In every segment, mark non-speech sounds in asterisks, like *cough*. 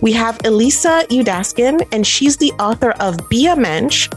We have Elisa Udaskin, and she's the author of Be a Mensch,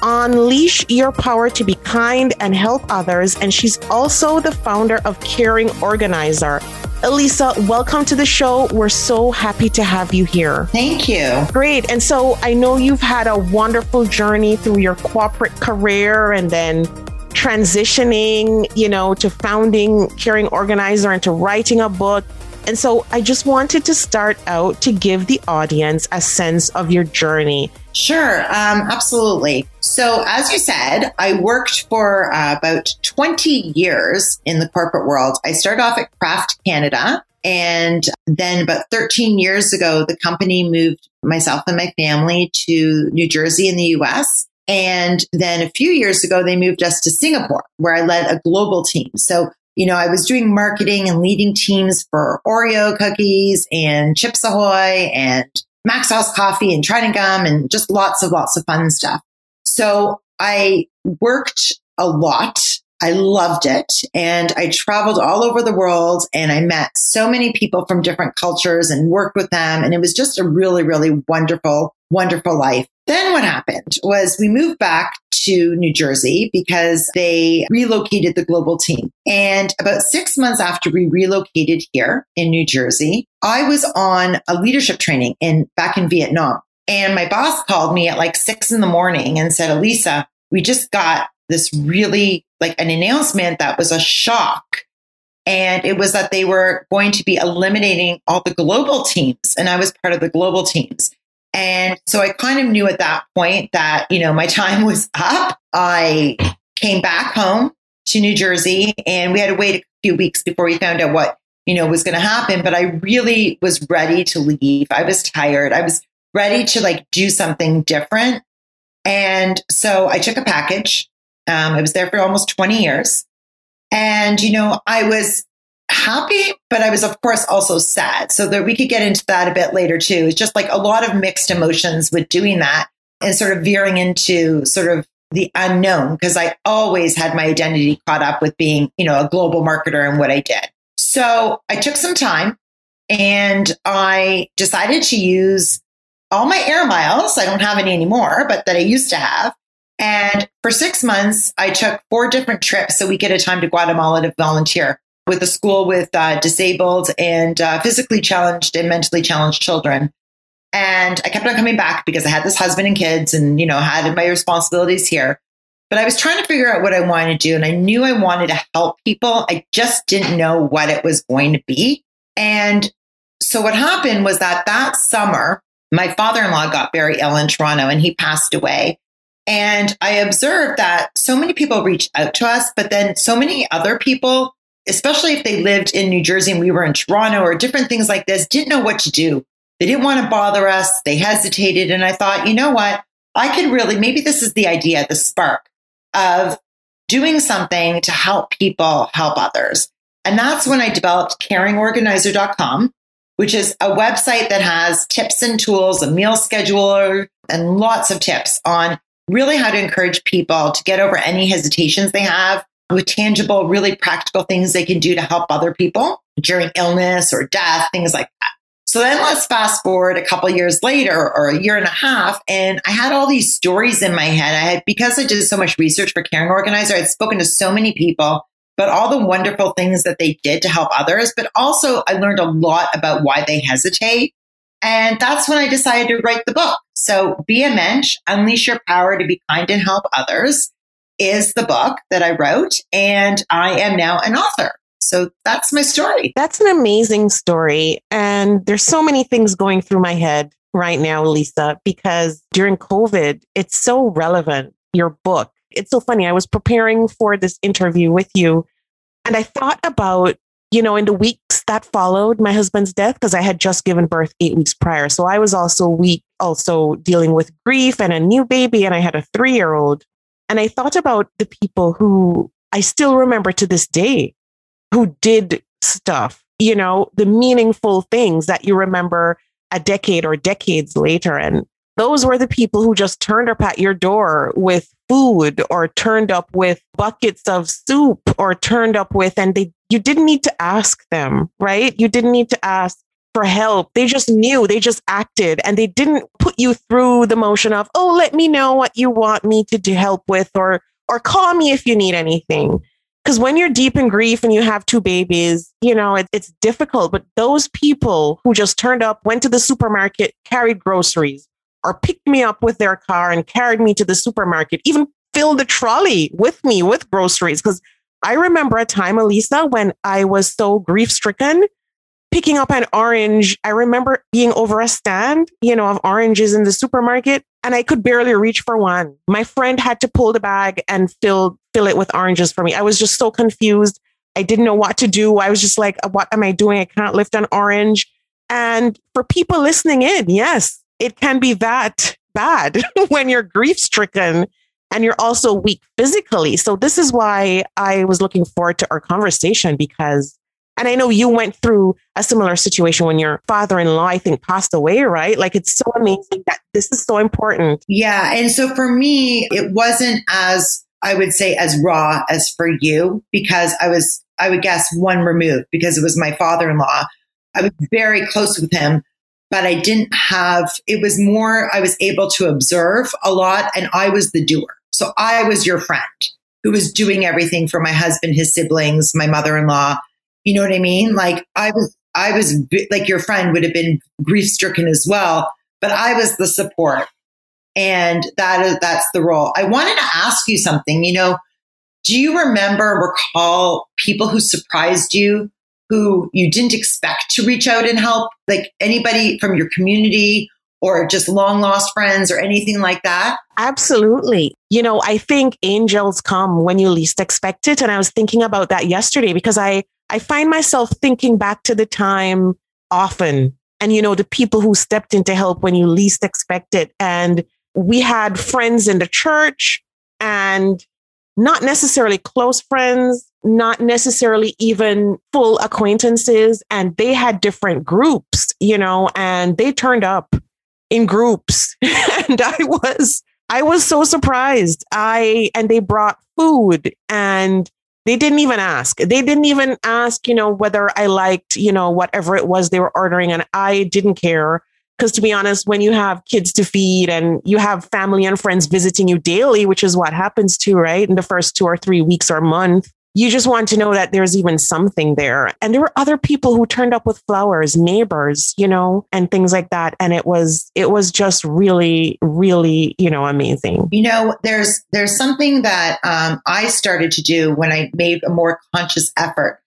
Unleash Your Power to Be Kind and Help Others. And she's also the founder of Caring Organizer. Elisa, welcome to the show. We're so happy to have you here. Thank you. Great. And so I know you've had a wonderful journey through your corporate career and then transitioning, you know, to founding Caring Organizer and to writing a book. And so I just wanted to start out to give the audience a sense of your journey. Sure, um, absolutely. So, as you said, I worked for uh, about 20 years in the corporate world. I started off at Kraft Canada. And then about 13 years ago, the company moved myself and my family to New Jersey in the US. And then a few years ago, they moved us to Singapore, where I led a global team. So you know, I was doing marketing and leading teams for Oreo cookies and Chips Ahoy and Maxwell's coffee and Trident gum and just lots of lots of fun stuff. So I worked a lot. I loved it and I traveled all over the world and I met so many people from different cultures and worked with them. And it was just a really, really wonderful, wonderful life. Then what happened was we moved back to New Jersey because they relocated the global team. And about six months after we relocated here in New Jersey, I was on a leadership training in back in Vietnam. And my boss called me at like six in the morning and said, Elisa, we just got this really like an announcement that was a shock. And it was that they were going to be eliminating all the global teams. And I was part of the global teams. And so I kind of knew at that point that, you know, my time *laughs* was up. I came back home to New Jersey and we had to wait a few weeks before we found out what, you know, was going to happen. But I really was ready to leave. I was tired. I was ready to like do something different. And so I took a package. Um, I was there for almost 20 years. And, you know, I was happy, but I was, of course, also sad. So that we could get into that a bit later too. It's just like a lot of mixed emotions with doing that and sort of veering into sort of the unknown because I always had my identity caught up with being, you know, a global marketer and what I did. So I took some time and I decided to use all my air miles. I don't have any anymore, but that I used to have. And for six months, I took four different trips a week at a time to Guatemala to volunteer with a school with uh, disabled and uh, physically challenged and mentally challenged children. And I kept on coming back because I had this husband and kids and, you know, had my responsibilities here. But I was trying to figure out what I wanted to do. And I knew I wanted to help people. I just didn't know what it was going to be. And so what happened was that that summer, my father in law got very ill in Toronto and he passed away. And I observed that so many people reached out to us, but then so many other people especially if they lived in New Jersey and we were in Toronto or different things like this, didn't know what to do. They didn't want to bother us. They hesitated. And I thought, you know what? I could really, maybe this is the idea, the spark of doing something to help people help others. And that's when I developed caringorganizer.com, which is a website that has tips and tools, a meal scheduler, and lots of tips on really how to encourage people to get over any hesitations they have with tangible, really practical things they can do to help other people during illness or death, things like that. So then let's fast forward a couple years later or a year and a half. And I had all these stories in my head. I had, because I did so much research for Caring Organizer, I'd spoken to so many people, but all the wonderful things that they did to help others. But also I learned a lot about why they hesitate. And that's when I decided to write the book. So be a mensch, unleash your power to be kind and help others is the book that I wrote, and I am now an author. So that's my story. That's an amazing story. And there's so many things going through my head right now, Lisa, because during COVID, it's so relevant, your book. It's so funny. I was preparing for this interview with you, and I thought about you know, in the weeks that followed my husband's death, because I had just given birth eight weeks prior. So I was also weak, also dealing with grief and a new baby, and I had a three year old. And I thought about the people who I still remember to this day who did stuff, you know, the meaningful things that you remember a decade or decades later. And those were the people who just turned up at your door with food or turned up with buckets of soup or turned up with, and they, you didn't need to ask them, right? You didn't need to ask for help. They just knew, they just acted and they didn't put you through the motion of, oh, let me know what you want me to do help with or, or call me if you need anything. Because when you're deep in grief and you have two babies, you know, it, it's difficult. But those people who just turned up, went to the supermarket, carried groceries, or picked me up with their car and carried me to the supermarket, even filled the trolley with me with groceries. Because I remember a time, Elisa, when I was so grief stricken, picking up an orange. I remember being over a stand, you know, of oranges in the supermarket, and I could barely reach for one. My friend had to pull the bag and fill fill it with oranges for me. I was just so confused. I didn't know what to do. I was just like, what am I doing? I can't lift an orange. And for people listening in, yes, it can be that bad *laughs* when you're grief stricken and you're also weak physically. So this is why I was looking forward to our conversation because and I know you went through a similar situation when your father-in-law I think passed away, right? Like it's so amazing that this is so important. Yeah, and so for me it wasn't as I would say as raw as for you because I was I would guess one removed because it was my father-in-law. I was very close with him, but I didn't have, it was more, I was able to observe a lot and I was the doer. So I was your friend who was doing everything for my husband, his siblings, my mother in law. You know what I mean? Like I was, I was like your friend would have been grief stricken as well, but I was the support. And that is, that's the role. I wanted to ask you something, you know, do you remember, recall people who surprised you who you didn't expect to reach out and help, like anybody from your community or just long lost friends or anything like that? Absolutely. You know, I think angels come when you least expect it. And I was thinking about that yesterday because I, I find myself thinking back to the time often and, you know, the people who stepped in to help when you least expect it. And we had friends in the church and not necessarily close friends, not necessarily even full acquaintances. And they had different groups, you know, and they turned up in groups. *laughs* and I was, I was so surprised. I, and they brought food and they didn't even ask. They didn't even ask, you know, whether I liked, you know, whatever it was they were ordering. And I didn't care. Because to be honest, when you have kids to feed and you have family and friends visiting you daily, which is what happens to, right? In the first two or three weeks or month, you just want to know that there's even something there. And there were other people who turned up with flowers, neighbors, you know, and things like that. And it was, it was just really, really, you know, amazing. You know, there's, there's something that um, I started to do when I made a more conscious effort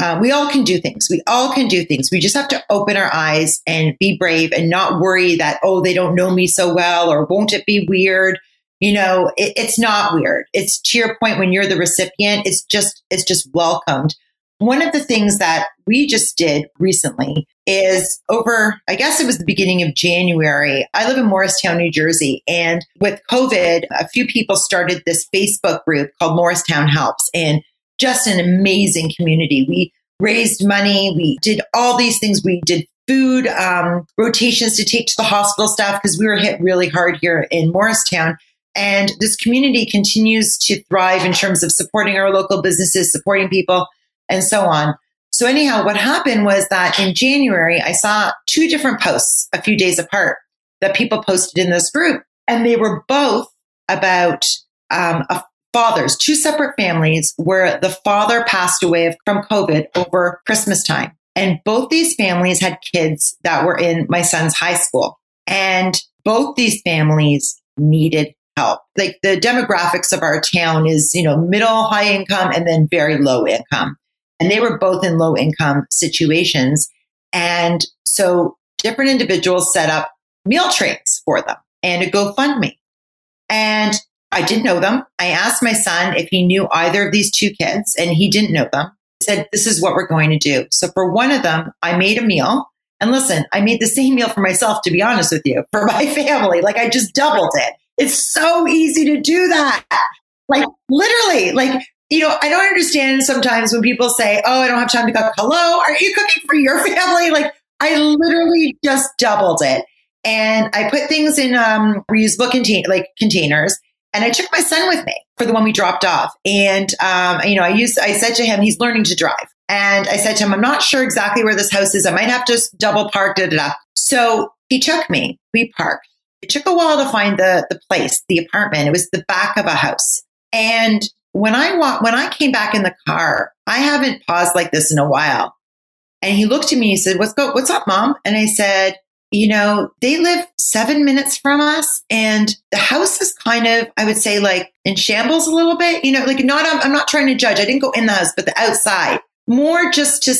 uh, we all can do things. We all can do things. We just have to open our eyes and be brave and not worry that, oh, they don't know me so well or won't it be weird? You know, it, it's not weird. It's to your point when you're the recipient, it's just, it's just welcomed. One of the things that we just did recently is over, I guess it was the beginning of January. I live in Morristown, New Jersey. And with COVID, a few people started this Facebook group called Morristown Helps. And just an amazing community. We raised money. We did all these things. We did food um, rotations to take to the hospital staff because we were hit really hard here in Morristown. And this community continues to thrive in terms of supporting our local businesses, supporting people, and so on. So, anyhow, what happened was that in January, I saw two different posts a few days apart that people posted in this group. And they were both about um, fathers, two separate families where the father passed away from COVID over Christmas time. And both these families had kids that were in my son's high school. And both these families needed help. Like the demographics of our town is, you know, middle, high income, and then very low income. And they were both in low income situations. And so different individuals set up meal trains for them and a GoFundMe. And I didn't know them. I asked my son if he knew either of these two kids, and he didn't know them. said, this is what we're going to do. So for one of them, I made a meal. And listen, I made the same meal for myself, to be honest with you, for *laughs* my family. Like I just doubled it. It's so easy to do that. Like literally, like, you know, I don't understand sometimes when people say, Oh, I don't have time to cook. Hello, are you cooking for your *laughs* family? Like I literally just doubled it. And I put things in um, reusable contain- like containers. And I took my son with me for the one we dropped off. And, um, you know, I used, I said to him, he's learning to drive. And I said to him, I'm not sure exactly where this house is. I might have to double park, da, da, da. So he took me, we parked. It took a while to find the, the place, the apartment. It was the back of a house. And when I walked, when I came back in the car, I haven't paused like this in a while. And he looked at me, and he said, what's go, what's up, mom? And I said, you know, they live seven minutes from us and the house is kind of, I would say like in shambles a little bit, you know, like not, I'm, I'm not trying to judge. I didn't go in the house, but the outside more just to,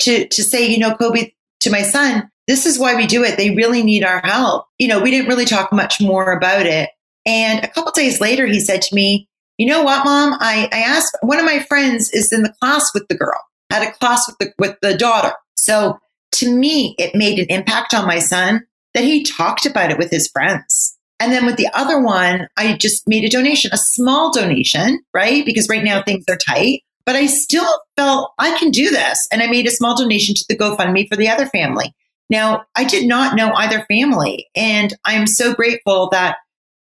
to, to say, you know, Kobe to my son, this is why we do it. They really need our help. You know, we didn't really talk much more about it. And a couple days later, he said to me, you know what, mom? I, I asked one of my friends is in the class with the girl, had a class with the, with the daughter. So to me, it made an impact on my son that he talked about it with his friends. And then with the other one, I just made a donation, a small donation, right? Because right now things are tight, but I still felt I can do this. And I made a small donation to the GoFundMe for the other family. Now, I did not know either family. And I'm so grateful that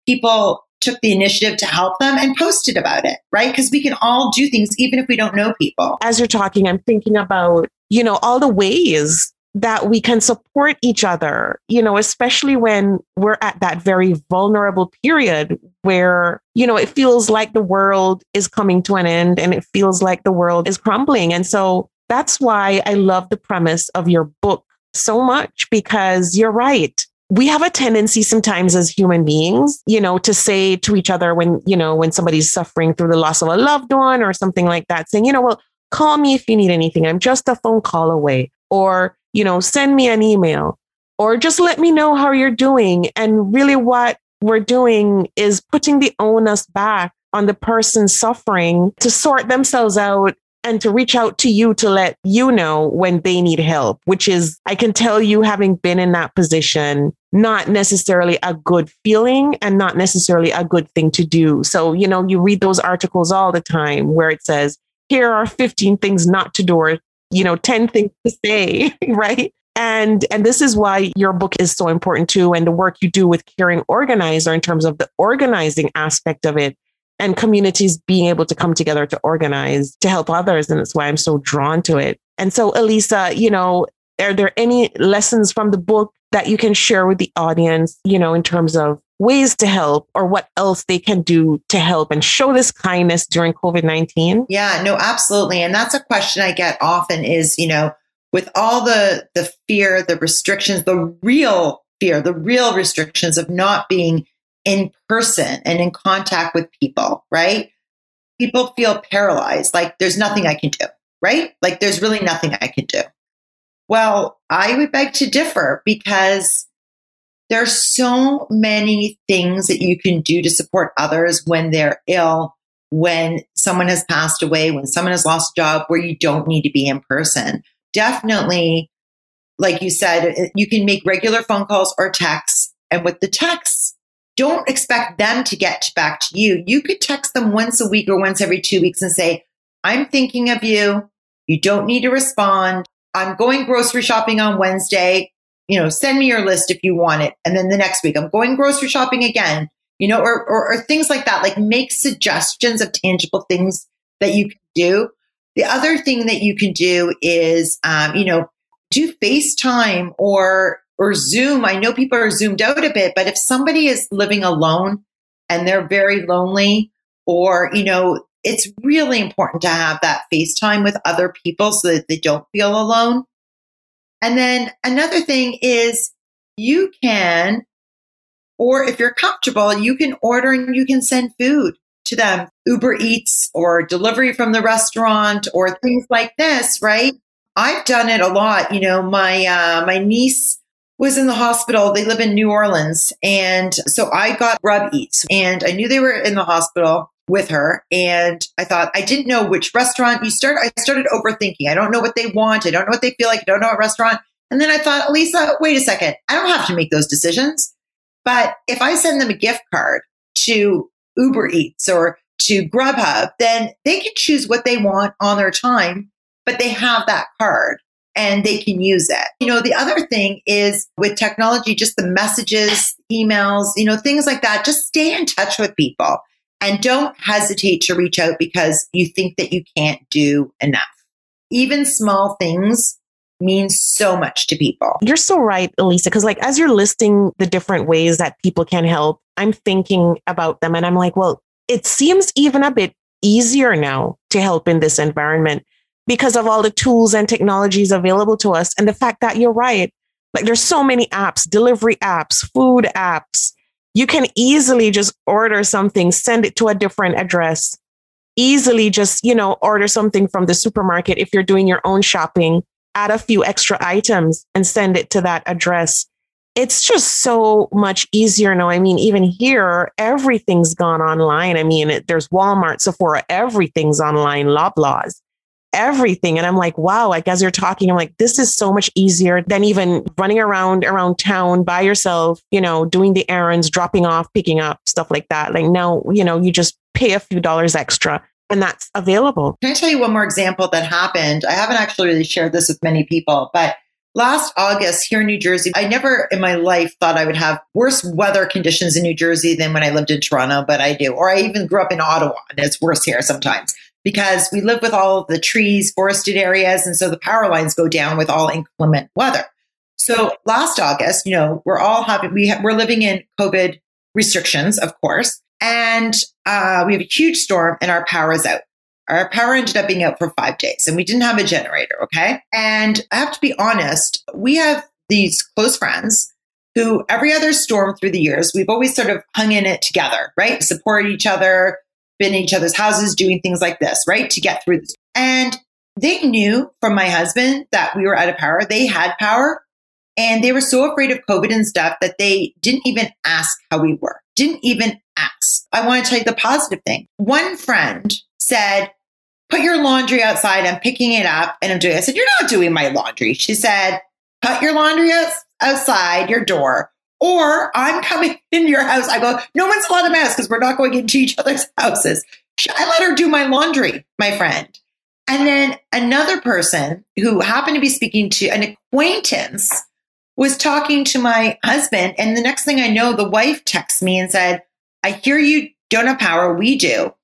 people took the initiative to help them and posted about it, right? Because we can all do things even if we don't know people. As you're talking, I'm thinking about, you know, all the ways that we can support each other, you know, especially when we're at that very vulnerable period where, you know, it feels like the world is coming to an end and it feels like the world is crumbling. And so that's why I love the premise of your book so much because you're right. We have a tendency sometimes as human beings, you know, to say to each other when, you know, when somebody's suffering through the loss of a loved one or something like that, saying, you know, well, call me if you need anything. I'm just a phone call away. Or, you know, send me an email or just let me know how you're doing. And really, what we're doing is putting the onus back on the person suffering to sort themselves out and to reach out to you to let you know when they need help, which is, I can tell you, having been in that position, not necessarily a good feeling and not necessarily a good thing to do. So, you know, you read those articles all the time where it says, here are 15 things not to do or you know 10 things to say *laughs* right and and this is why your book is so important too and the work you do with caring organizer in terms of the organizing aspect of it and communities being able to come together to organize to help others and that's why i'm so drawn to it and so elisa you know are there any lessons from the book that you can share with the audience you know in terms of ways to help or what else they can do to help and show this kindness during COVID-19? Yeah, no, absolutely. And that's a question I get often is, you know, with all the the fear, the restrictions, the real fear, the real restrictions of not being in person and in contact with people, right? People feel paralyzed, like there's nothing I can do, right? Like there's really nothing I can do. Well, I would beg to differ because there's so many things that you can do to support others when they're ill, when someone has passed away, when someone has lost a job where you don't need to be in person. Definitely, like you said, you can make regular phone calls or texts. And with the texts, don't expect them to get back to you. You could text them once a week or once every two weeks and say, I'm thinking of you. You don't need to respond. I'm going grocery shopping on Wednesday you know, send me your list if you want it. And then the next week, I'm going grocery shopping again, you know, or, or, or things like that. Like make suggestions of tangible things that you can do. The other thing that you can do is, um, you know, do FaceTime or or Zoom. I know people are zoomed out a bit, but if somebody is living alone and they're very lonely, or you know, it's really important to have that FaceTime with other people so that they don't feel alone. And then another thing is you can, or if you're comfortable, you can order and you can send food to them, Uber Eats or delivery from the restaurant or things like this, right? I've done it a lot. You know, my, uh, my niece was in the hospital. They live in New Orleans. And so I got Grub Eats and I knew they were in the hospital. with her and I thought I didn't know which restaurant you start I started overthinking. I don't know what they want. I don't know what they feel like. I don't know what restaurant. And then I thought, Lisa, wait a second. I don't have to make those decisions. But if I send them a gift card to Uber Eats or to Grubhub, then they can choose what they want on their time, but they have that card and they can use it. You know, the other thing is with technology, just the messages, emails, you know, things like that. Just stay in touch with people and don't hesitate to reach out because you think that you can't do enough. Even small things means so much to people. You're so right, Elisa, because like as you're listing the different ways that people can help, I'm thinking about them and I'm like, well, it seems even a bit easier now to help in this environment because of all the tools and technologies available to us. And the fact that you're right, like there's so many apps, delivery apps, food apps. You can easily just order something, send it to a different address, easily just, you know, order something from the supermarket if you're doing your own shopping, add a few extra items and send it to that address. It's just so much easier now. I mean, even here, everything's gone online. I mean, it, there's Walmart, Sephora, everything's online, Loblaws everything. And I'm like, wow, like as you're talking, I'm like, this is so much easier than even running around around town by yourself, you know, doing the errands, dropping off, picking up, stuff like that. Like now, you know, you just pay a few dollars extra and that's available. Can I tell you one more example that happened? I haven't actually really shared this with many people, but last August here in New Jersey, I never in my life thought I would have worse weather conditions in New Jersey than when I lived in Toronto, but I do. Or I even grew up in Ottawa and it's worse here sometimes because we live with all the trees, forested areas. And so the power lines go down with all inclement weather. So last August, you know, we're all having, we ha- we're living in COVID restrictions, of course. And uh, we have a huge storm and our power is out. Our power ended up being out for five days and we didn't have a generator. Okay. And I have to be honest, we have these close friends who every other storm through the years, we've always sort of hung in it together, right? Support each other, been in each other's houses doing things like this, right? To get through this. And they knew from my husband that we were out of power. They had power and they were so afraid of COVID and stuff that they didn't even ask how we were, didn't even ask. I want to tell you the positive thing. One friend said, put your laundry outside. I'm picking it up and I'm doing it. I said, you're not doing my laundry. She said, put your laundry outside your door or I'm coming in your house. I go, no one's allowed to mask because we're not going into each other's *laughs* houses. I let her do my laundry, my friend. And then another person who happened to be speaking to an acquaintance was talking to my husband. And the next thing I know, the wife texts me and said, I hear you don't have power. We do.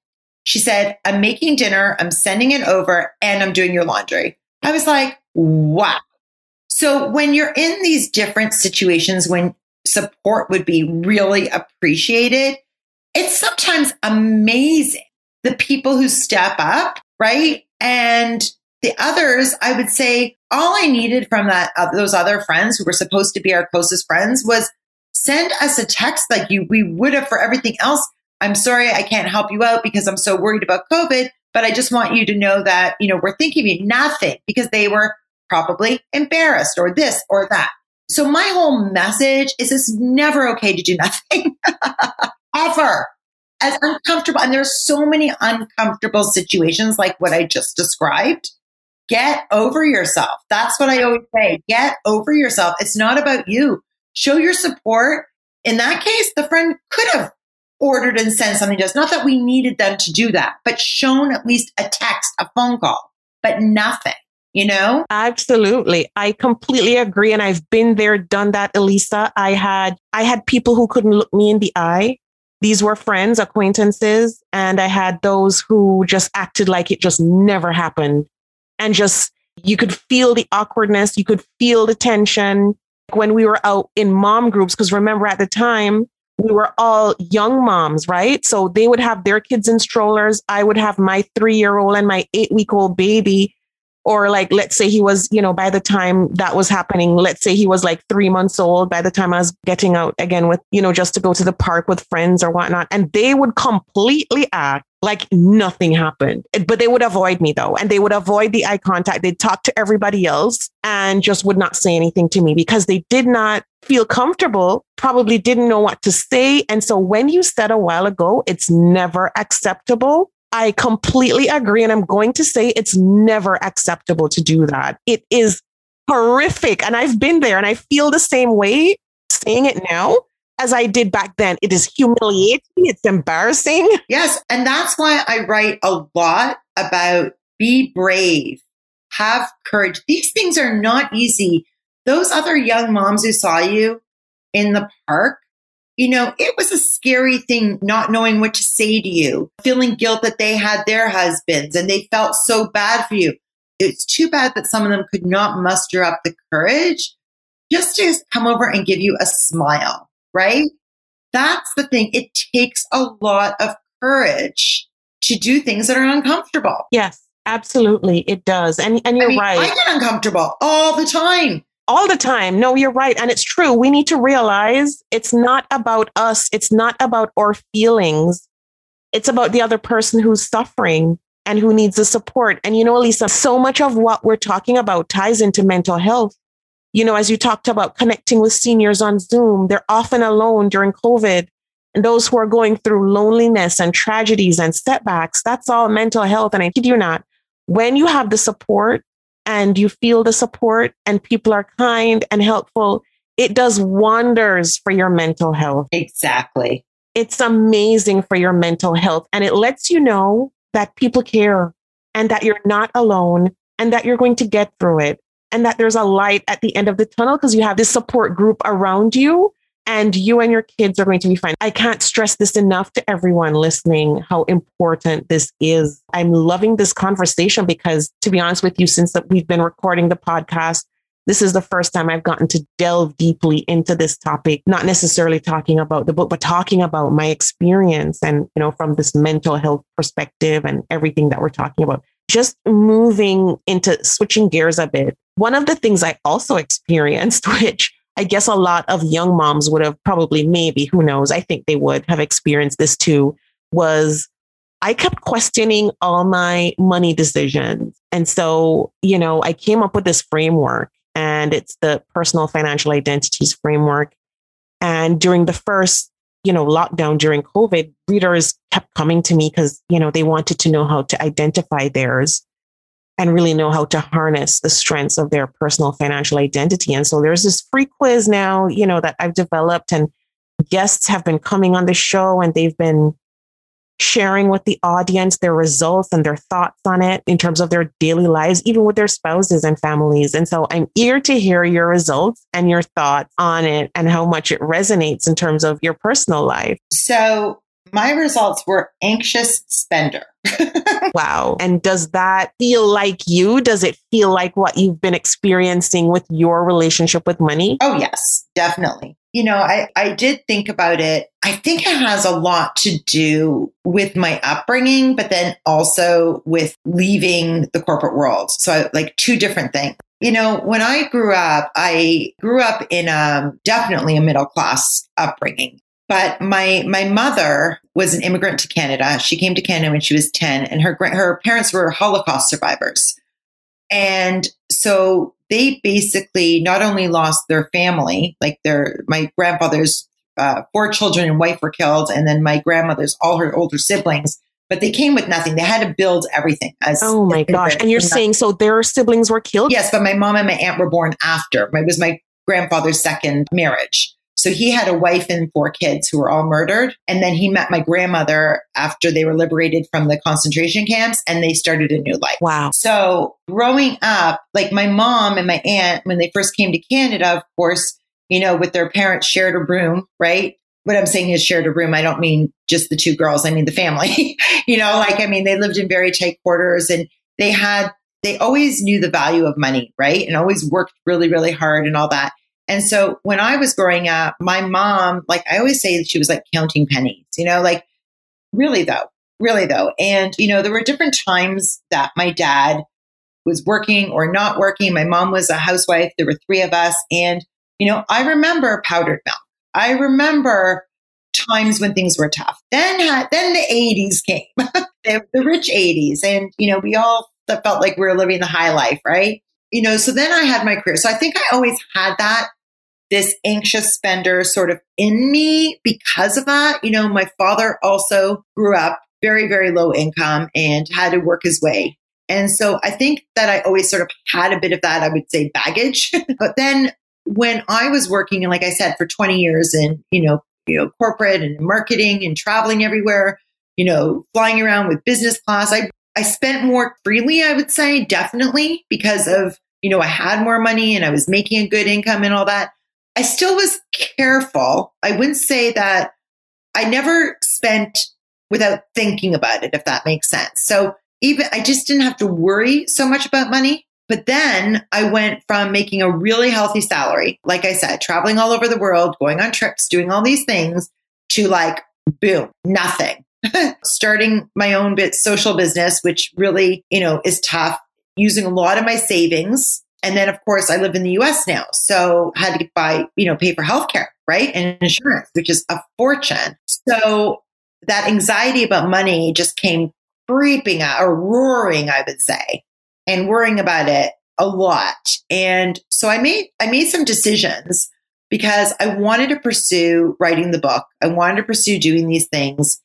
She said, I'm making dinner, I'm sending it over, and I'm doing your laundry. I was like, wow. So when you're in these different situations, when support would be really appreciated. It's sometimes amazing the people who step up, right? And the others, I would say all I needed from that, uh, those other friends who were supposed to be our closest friends was send us a text like you, we would have for everything else. I'm sorry, I can't help you out because I'm so worried about COVID, but I just want you to know that, you know, we're thinking of you nothing because they were probably embarrassed or this or that. So my whole message is it's never okay to do nothing *laughs* ever. As uncomfortable, and there's so many uncomfortable situations like what I just described. Get over yourself. That's what I always say. Get over yourself. It's not about you. Show your support. In that case, the friend could have ordered and sent something to us. Not that we needed them to do that, but shown at least a text, a phone call, but nothing you know? Absolutely. I completely agree. And I've been there, done that, Elisa. I had, I had people who couldn't look me in the eye. These were friends, acquaintances, and I had those who just acted like it just never happened. And just, you could feel the awkwardness. You could feel the tension when we were out in mom groups. Cause remember at the time, we were all young moms, right? So they would have their kids in strollers. I would have my three year old and my eight week old baby or like let's say he was you know by the time that was happening let's say he was like three months old by the time i was getting out again with you know just to go to the park with friends or whatnot and they would completely act like nothing happened. But they would avoid me though and they would avoid the eye contact. They'd talk to everybody else and just would not say anything to me because they did not feel comfortable probably didn't know what to say. And so when you said a while ago it's never acceptable I completely agree. And I'm going to say it's never acceptable to do that. It is horrific. And I've been there and I feel the same way saying it now as I did back then. It is humiliating. It's embarrassing. Yes. And that's why I write a lot about be brave, have courage. These things are not easy. Those other young moms who saw you in the park, you know, it was a scary thing not knowing what to say to you, feeling guilt that they had their husbands and they felt so bad for you. It's too bad that some of them could not muster up the courage just to come over and give you a smile, right? That's the thing. It takes a lot of courage to do things that are uncomfortable. Yes, absolutely. It does. And and you're I mean, right. I get uncomfortable all the time all the time. No, you're right. And it's true. We need to realize it's not about us, it's not about our feelings. It's about the other person who's suffering and who needs the support. And you know, Lisa, so much of what we're talking about ties into mental health. You know, as you talked about connecting with seniors on Zoom, they're often alone during COVID. And those who are going through loneliness and tragedies and setbacks, that's all mental health. And I kid you not, when you have the support and you feel the support and people are kind and helpful, it does wonders for your mental health. Exactly. It's amazing for your mental health. And it lets you know that people care and that you're not alone and that you're going to get through it and that there's a light at the end of the tunnel because you have this support group around you and you and your kids are going to be fine. I can't stress this enough to everyone listening how important this is. I'm loving this conversation because, to be honest with you, since we've been recording the podcast, this is the first time I've gotten to delve deeply into this topic, not necessarily talking about the book, but talking about my experience and, you know, from this mental health perspective and everything that we're talking about. Just moving into switching gears a bit. One of the things I also experienced, *laughs* which I guess a lot of young moms would have probably, maybe, who knows, I think they would have experienced this too, was I kept questioning all my money decisions. And so, you know, I came up with this framework and it's the personal financial identities framework. And during the first, you know, lockdown during COVID, readers kept coming to me because, you know, they wanted to know how to identify theirs and really know how to harness the strengths of their personal financial identity. And so there's this free quiz now, you know, that I've developed and guests have been coming on the show and they've been sharing with the audience their results and their thoughts on it in terms of their daily lives, even with their spouses and families. And so I'm eager to hear your results and your thoughts on it and how much it resonates in terms of your personal life. So my results were anxious spender. *laughs* wow. And does that feel like you? Does it feel like what you've been experiencing with your relationship with money? Oh, yes, definitely. You know, I, I did think about it. I think it has a lot to do with my upbringing, but then also with leaving the corporate world. So, like, two different things. You know, when I grew up, I grew up in a um, definitely a middle class upbringing. But my my mother was an immigrant to Canada. She came to Canada when she was 10 and her her parents were Holocaust survivors. And so they basically not only lost their family, like their my grandfather's uh, four children and wife were killed, and then my grandmother's all her older siblings, but they came with nothing. They had to build everything. As oh my gosh! And you're saying so their siblings were killed? Yes, but my mom and my aunt were born after. It was my grandfather's second marriage. So he had a wife and four kids who were all murdered. And then he met my grandmother after they were liberated from the concentration camps and they started a new life. Wow. So growing up, like my mom and my aunt, when they first came to Canada, of course, you know, with their parents shared a room, right? What I'm saying is shared a room. I don't mean just the two girls. I mean the family, *laughs* you know, like, I mean, they lived in very tight quarters and they had, they always knew the value of money, right? And always worked really, really hard and all that. And so when I was growing up, my mom, like I always say she was like counting pennies, you know, like really though, really though. And, you know, there were different times that my dad was working or not working. My mom was a housewife. There were three of us. And, you know, I remember powdered milk. I remember times when things were tough. Then, then the 80s came, *laughs* the, the rich 80s. And, you know, we all felt like we were living the high life, right? You know, so then I had my career. So I think I always had that, this anxious spender sort of in me because of that. You know, my father also grew up very, very low income and had to work his way. And so I think that I always sort of had a bit of that, I would say baggage. *laughs* but then when I was working, and like I said, for 20 years in, you know, you know, corporate and marketing and traveling everywhere, you know, flying around with business class, I, I spent more freely, I would say, definitely because of, you know, I had more money and I was making a good income and all that. I still was careful. I wouldn't say that I never spent without thinking about it, if that makes sense. So even I just didn't have to worry so much about money. But then I went from making a really healthy salary, like I said, traveling all over the world, going on trips, doing all these things to like, boom, nothing. *laughs* Starting my own bit social business, which really, you know, is tough, using a lot of my savings. And then, of course, I live in the US now. So I had to buy, you know, pay for healthcare, right? And insurance, which is a fortune. So that anxiety about money just came creeping out or roaring, I would say, and worrying about it a lot. And so I made, I made some decisions because I wanted to pursue writing the book. I wanted to pursue doing these things.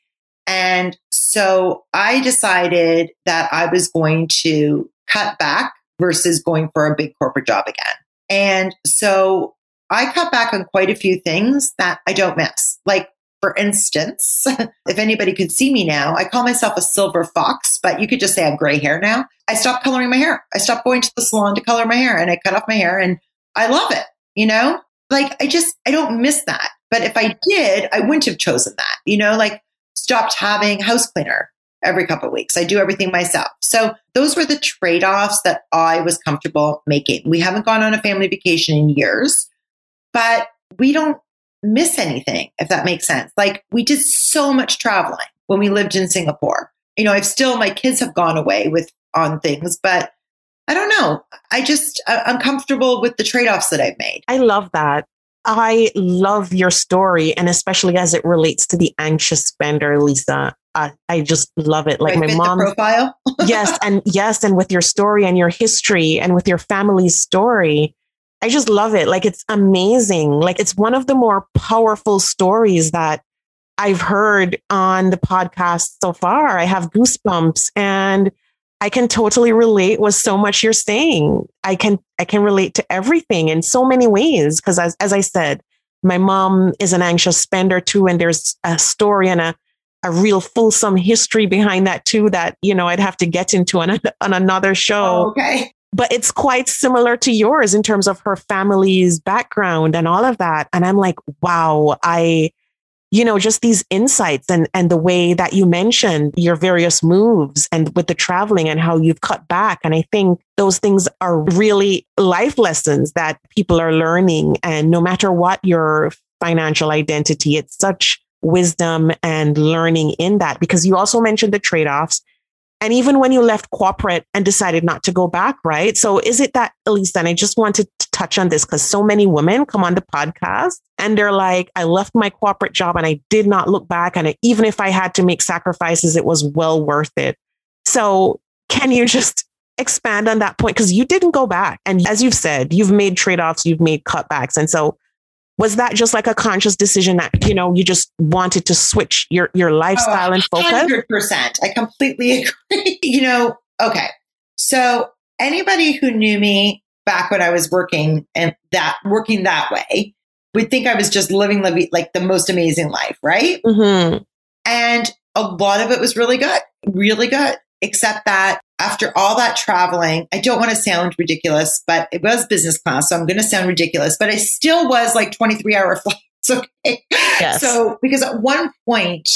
And so I decided that I was going to cut back versus going for a big corporate job again. And so I cut back on quite a few things that I don't miss. Like for instance, *laughs* if anybody could see me now, I call myself a silver fox, but you could just say I have gray hair now. I stopped coloring my hair. I stopped going to the salon to color my hair and I cut off my hair and I love it. You know, like I just, I don't miss that. But if I did, I wouldn't have chosen that, you know, like stopped having house cleaner every couple of weeks. I do everything myself. So those were the trade offs that I was comfortable making. We haven't gone on a family vacation in years, but we don't miss anything, if that makes sense. Like we did so much traveling when we lived in Singapore. You know, I've still, my kids have gone away with on things, but I don't know. I just, I'm comfortable with the trade offs that I've made. I love that. I love your story, and especially as it relates to the anxious spender, Lisa. I, I just love it. Like my mom profile. *laughs* yes, and yes, and with your story and your history and with your family's story, I just love it. Like it's amazing. Like it's one of the more powerful stories that I've heard on the podcast so far. I have goosebumps and I can totally relate with so much you're saying. I can I can relate to everything in so many ways because as as I said, my mom is an anxious spender too and there's a story and a a real fulsome history behind that too that you know I'd have to get into on, on another show. Oh, okay but it's quite similar to yours in terms of her family's background and all of that. And I'm like, wow, I, you know, just these insights and, and the way that you mentioned your various moves and with the traveling and how you've cut back. And I think those things are really life lessons that people are learning. And no matter what your financial identity, it's such wisdom and learning in that because you also mentioned the trade offs and even when you left corporate and decided not to go back, right? So is it that, Elisa, and I just wanted to touch on this because so many women come on the podcast and they're like, I left my corporate job and I did not look back. And even if I had to make sacrifices, it was well worth it. So can you just expand on that point? Because you didn't go back. And as you've said, you've made trade offs, you've made cutbacks. And so was that just like a conscious decision that you know you just wanted to switch your your lifestyle oh, and focus? 100% i completely *laughs* agree. You know okay. So anybody who knew me back when i was working and that working that way would think i was just living like the most amazing life right? Mm-hmm. and a lot of it was really good really good except that after all that traveling, I don't want to sound ridiculous, but it was business class. So I'm going to sound ridiculous, but I still was like 23 hour *laughs* flights. Okay. Yes. So, because at one point,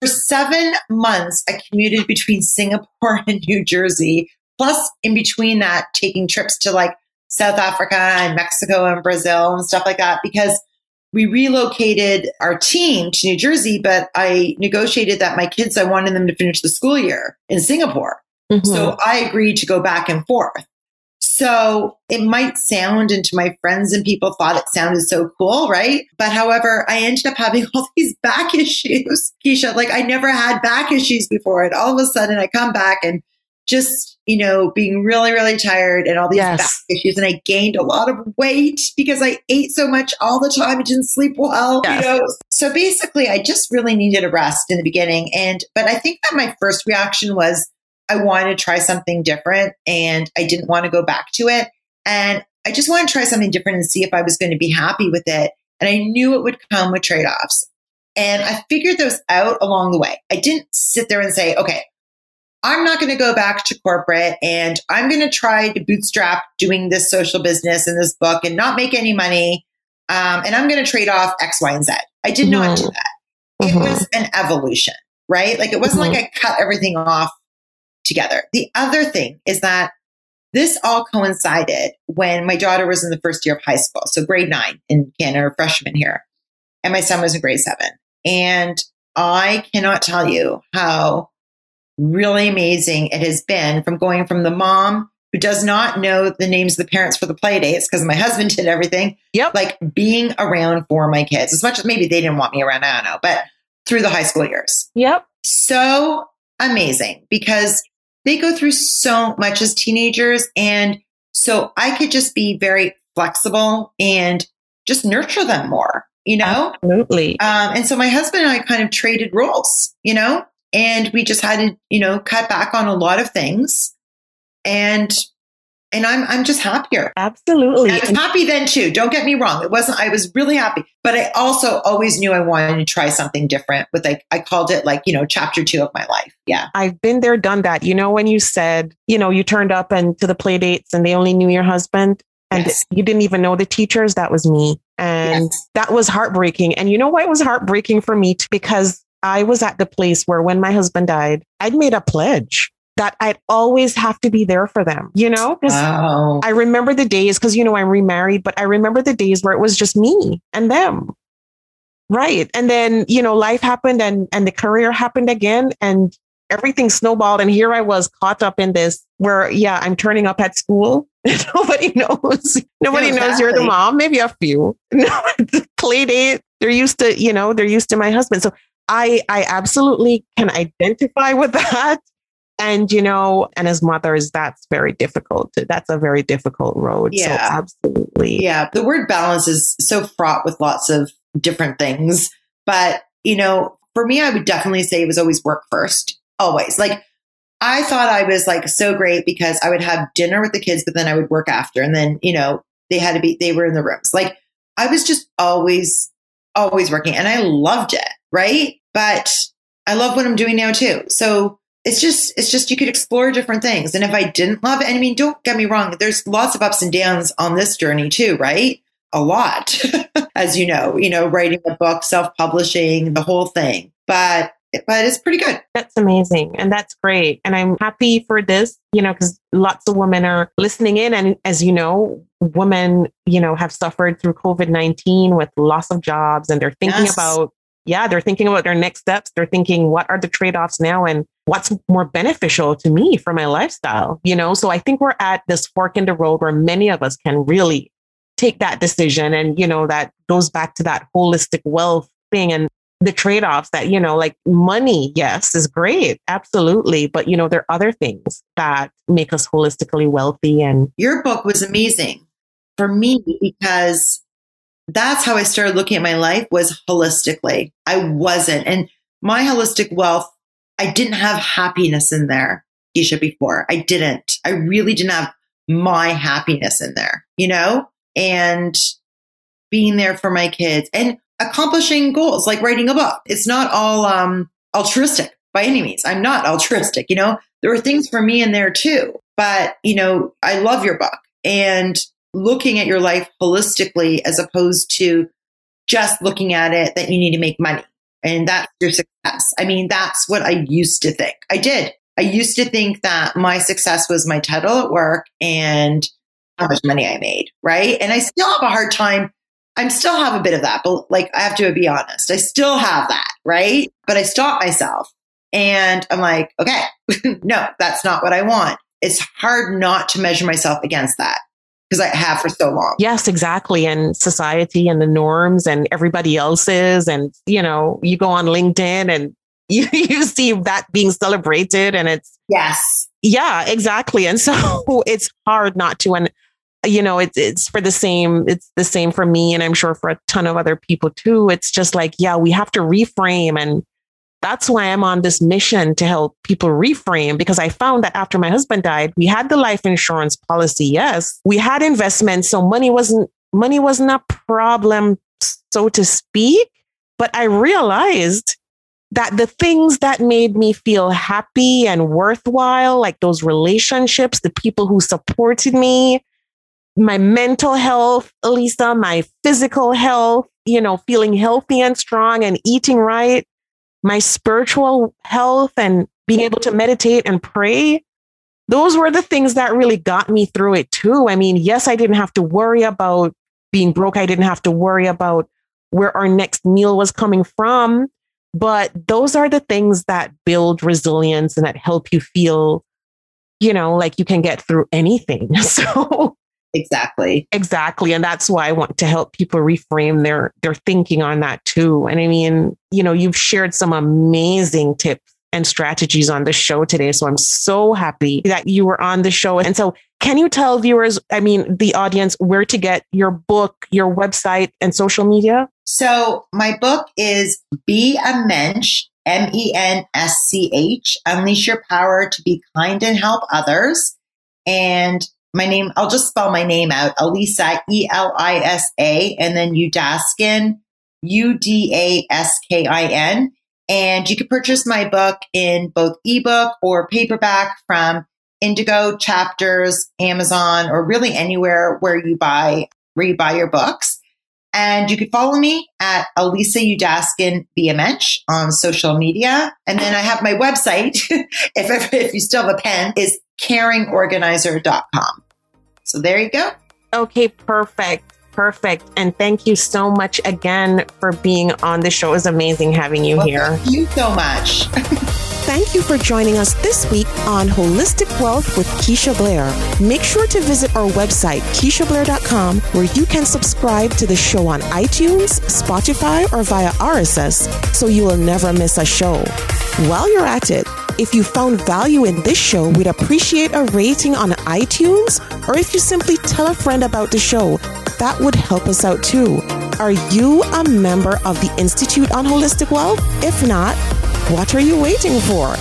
for seven months, I commuted between Singapore and New Jersey, plus in between that, taking trips to like South Africa and Mexico and Brazil and stuff like that, because we relocated our team to New Jersey, but I negotiated that my kids, I wanted them to finish the school year in Singapore. Mm-hmm. So I agreed to go back and forth. So it might sound, and to my friends and people thought it sounded so cool, right? But however, I ended up having *laughs* all these back issues, Keisha. Like I never had back issues before. And all of a sudden I come back and just, you know, being really, really tired and all these yes. back issues. And I gained a lot of weight because I ate so much all the time. I didn't sleep well, yes. you know. So basically I just really needed a rest in the beginning. And, but I think that my first reaction was, I wanted to try something different and I didn't want to go back to it. And I just wanted to try something different and see if I was going to be happy with it. And I knew it would come with trade offs. And I figured those out along the way. I didn't sit there and say, okay, I'm not going to go back to corporate and I'm going to try to bootstrap doing this social business and this book and not make any money. Um, and I'm going to trade off X, Y, and Z. I did mm-hmm. not do that. Mm-hmm. It was an evolution, right? Like it wasn't mm-hmm. like I cut everything off together. The other thing is that this all coincided when my daughter was in the first year of high school, so grade nine in Canada, freshman here, and my son was in grade seven. And I cannot tell you how really amazing it has been from going from the mom who does not know the names of the parents for the play dates because my *laughs* husband did everything. Yep. Like being around for my kids, as much as maybe they didn't want me around, I don't know, but through the high school years. Yep. So amazing because they go through so much as teenagers. And so I could just be very flexible and just nurture them more, you know? Absolutely. Um, and so my husband and I kind of traded roles, you know, and we just had to, you know, cut back on a lot of things. And and I'm I'm just happier. Absolutely. And I was happy then too. Don't get me wrong. It wasn't I was really happy. But I also always knew I wanted to try something different with like I called it like, you know, chapter two of my life. Yeah. I've been there, done that. You know, when you said, you know, you turned up and to the play dates and they only knew your husband and yes. you didn't even know the teachers, that was me. And yes. that was heartbreaking. And you know why it was heartbreaking for me? Because I was at the place where when my husband died, I'd made a pledge that I'd always have to be there for them, you know? Because wow. I remember the days, because, you know, I'm remarried, but I remember the days where it was just me and them. Right. And then, you know, life happened and, and the career happened again and everything snowballed. And here I was caught up in this where, yeah, I'm turning up at school. *laughs* Nobody knows. Nobody exactly. knows you're the mom. Maybe a few. *laughs* No, play date. They're used to, you know, they're used to my husband. So I, I absolutely can identify with *laughs* that and you know and as mothers that's very difficult. That's a very difficult road. Yeah. so absolutely. Yeah. The word balance is so fraught with lots of different things. But you know for me i would definitely say it was always work first. Always. Like i thought i was like so great because i would have dinner with the kids but then i would work after. And then you know they had to be they were in the rooms. Like i was just always always working. And i loved it right? But i love what i'm doing now too. So it's just it's just you could explore different things. And if i didn't love it i mean don't get me wrong there's lots of ups and downs on this journey too right? A lot *laughs* as you know you know writing a book self-publishing the whole thing. But but it's pretty good. That's amazing and that's great and i'm happy for this you know because lots of women are listening in and as you know women you know have suffered through covid-19 with loss of jobs and they're thinking yes. about yeah, they're thinking about their next steps. They're thinking, what are the trade offs now? And what's more beneficial to me for my lifestyle? You know, so I think we're at this fork in the road where many of us can really take that decision. And, you know, that goes back to that holistic wealth thing and the trade offs that, you know, like money, yes, is great. Absolutely. But, you know, there are other things that make us holistically wealthy. And your book was amazing for me because that's how I started looking at my life was holistically. I wasn't. And my holistic wealth, I didn't have happiness in there, Keisha, before. I didn't. I really didn't have my happiness in there, you know, and being there for my kids and accomplishing goals like writing a book. It's not all um, altruistic by any means. I'm not altruistic, you know, there were things for me in there too. But, you know, I love your book and looking at your life holistically as opposed to just looking at it that you need to make money and that's your success. I mean, that's what I used to think. I did. I used to think that my success was my title at work and how much money I made, right? And I still have a hard time. I still have a bit of that, but like I have to be honest, I still have that, right? But I stop myself and I'm like, okay, *laughs* no, that's not what I want. It's hard not to measure myself against that because I have for so long. Yes, exactly. And society and the norms and everybody else's. And, you know, you go on LinkedIn and *laughs* you, you see that being celebrated and it's. Yes. Yeah, exactly. And so *laughs* it's hard not to. And, you know, it's, it's for the same, it's the same for me. And I'm sure for a ton of other people too. It's just like, yeah, we have to reframe and, that's why I'm on this mission to help people reframe because I found that after my husband died, we had the life insurance policy. Yes, we had investments. So money wasn't, money wasn't a problem, so to speak. But I realized that the things that made me feel happy and worthwhile, like those relationships, the people who supported me, my mental health, Elisa, my physical health, you know, feeling healthy and strong and eating right, my spiritual health and being able to meditate and pray, those were the things that really got me through it too. I mean, yes, I didn't have to worry about being broke. I didn't have to worry about where our next meal was coming from. But those are the things that build resilience and that help you feel, you know, like you can get through anything. *laughs* So Exactly. Exactly. And that's why I want to help people reframe their their thinking on that too. And I mean, you know, you've shared some amazing tips and strategies on the show today. So I'm so happy that you were on the show. And so can you tell viewers, I mean, the audience, where to get your book, your website, and social media? So my book is Be a Mensch, M E N S C H, Unleash Your Power to Be Kind and Help Others. And my name, I'll just spell my name out. Elisa, E L I S A, and then Udaskin, U D A S K I N. And you can purchase my book in both ebook or paperback from Indigo Chapters, Amazon, or really anywhere where you buy where you buy your books. And you can follow me at Elisa Udaskin BMH on social media. And then I have my website, *laughs* if, if you still have a pen, is caringorganizer.com. So there you go. Okay, perfect. Perfect. And thank you so much again for being on the show. It was amazing having you well, here. Thank you so much. *laughs* thank you for joining us this week on Holistic Wealth with Keisha Blair. Make sure to visit our website, KeishaBlair.com, where you can subscribe to the show on iTunes, Spotify, or via RSS so you will never miss a show. While you're at it, if you found value in this show, we'd appreciate a rating on iTunes, or if you simply tell a friend about the show, that would help us out too. Are you a member of the Institute on Holistic Wealth? If not, what are you waiting for?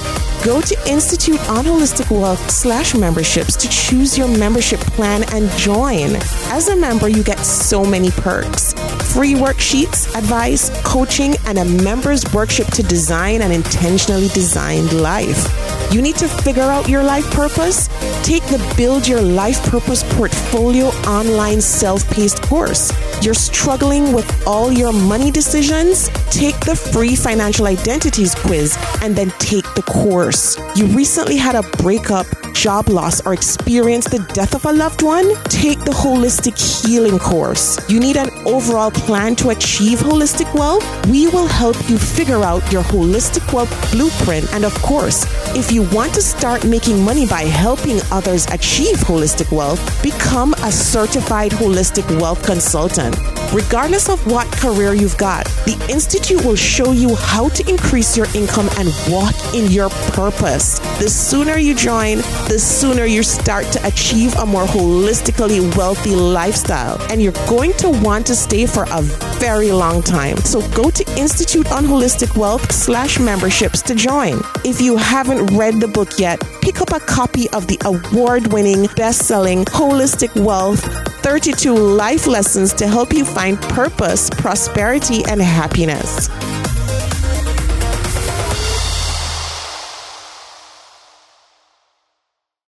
Go to Institute on Holistic Wealth slash memberships to choose your membership plan and join. As a member, you get so many perks free worksheets, advice, coaching, and a member's workshop to design an intentionally designed life. You need to figure out your life purpose? Take the Build Your Life Purpose Portfolio online self paced course. You're struggling with all your money decisions? Take the free financial identities quiz and then take the course. You recently had a breakup, job loss, or experience the death of a loved one? Take the holistic healing course. You need an overall plan to achieve holistic wealth? We will help you figure out your holistic wealth blueprint. And of course, if you want to start making money by helping others achieve holistic wealth, become a certified holistic wealth consultant. Regardless of what career you've got, the Institute will show you how to increase your income and walk in your purpose. The sooner you join, the sooner you start to achieve a more holistically wealthy lifestyle. And you're going to want to stay for a very long time. So go to Institute on Holistic Wealth slash memberships to join. If you haven't read the book yet, pick up a copy of the award winning, best selling Holistic Wealth 32 Life Lessons to help you find purpose, prosperity, and happiness.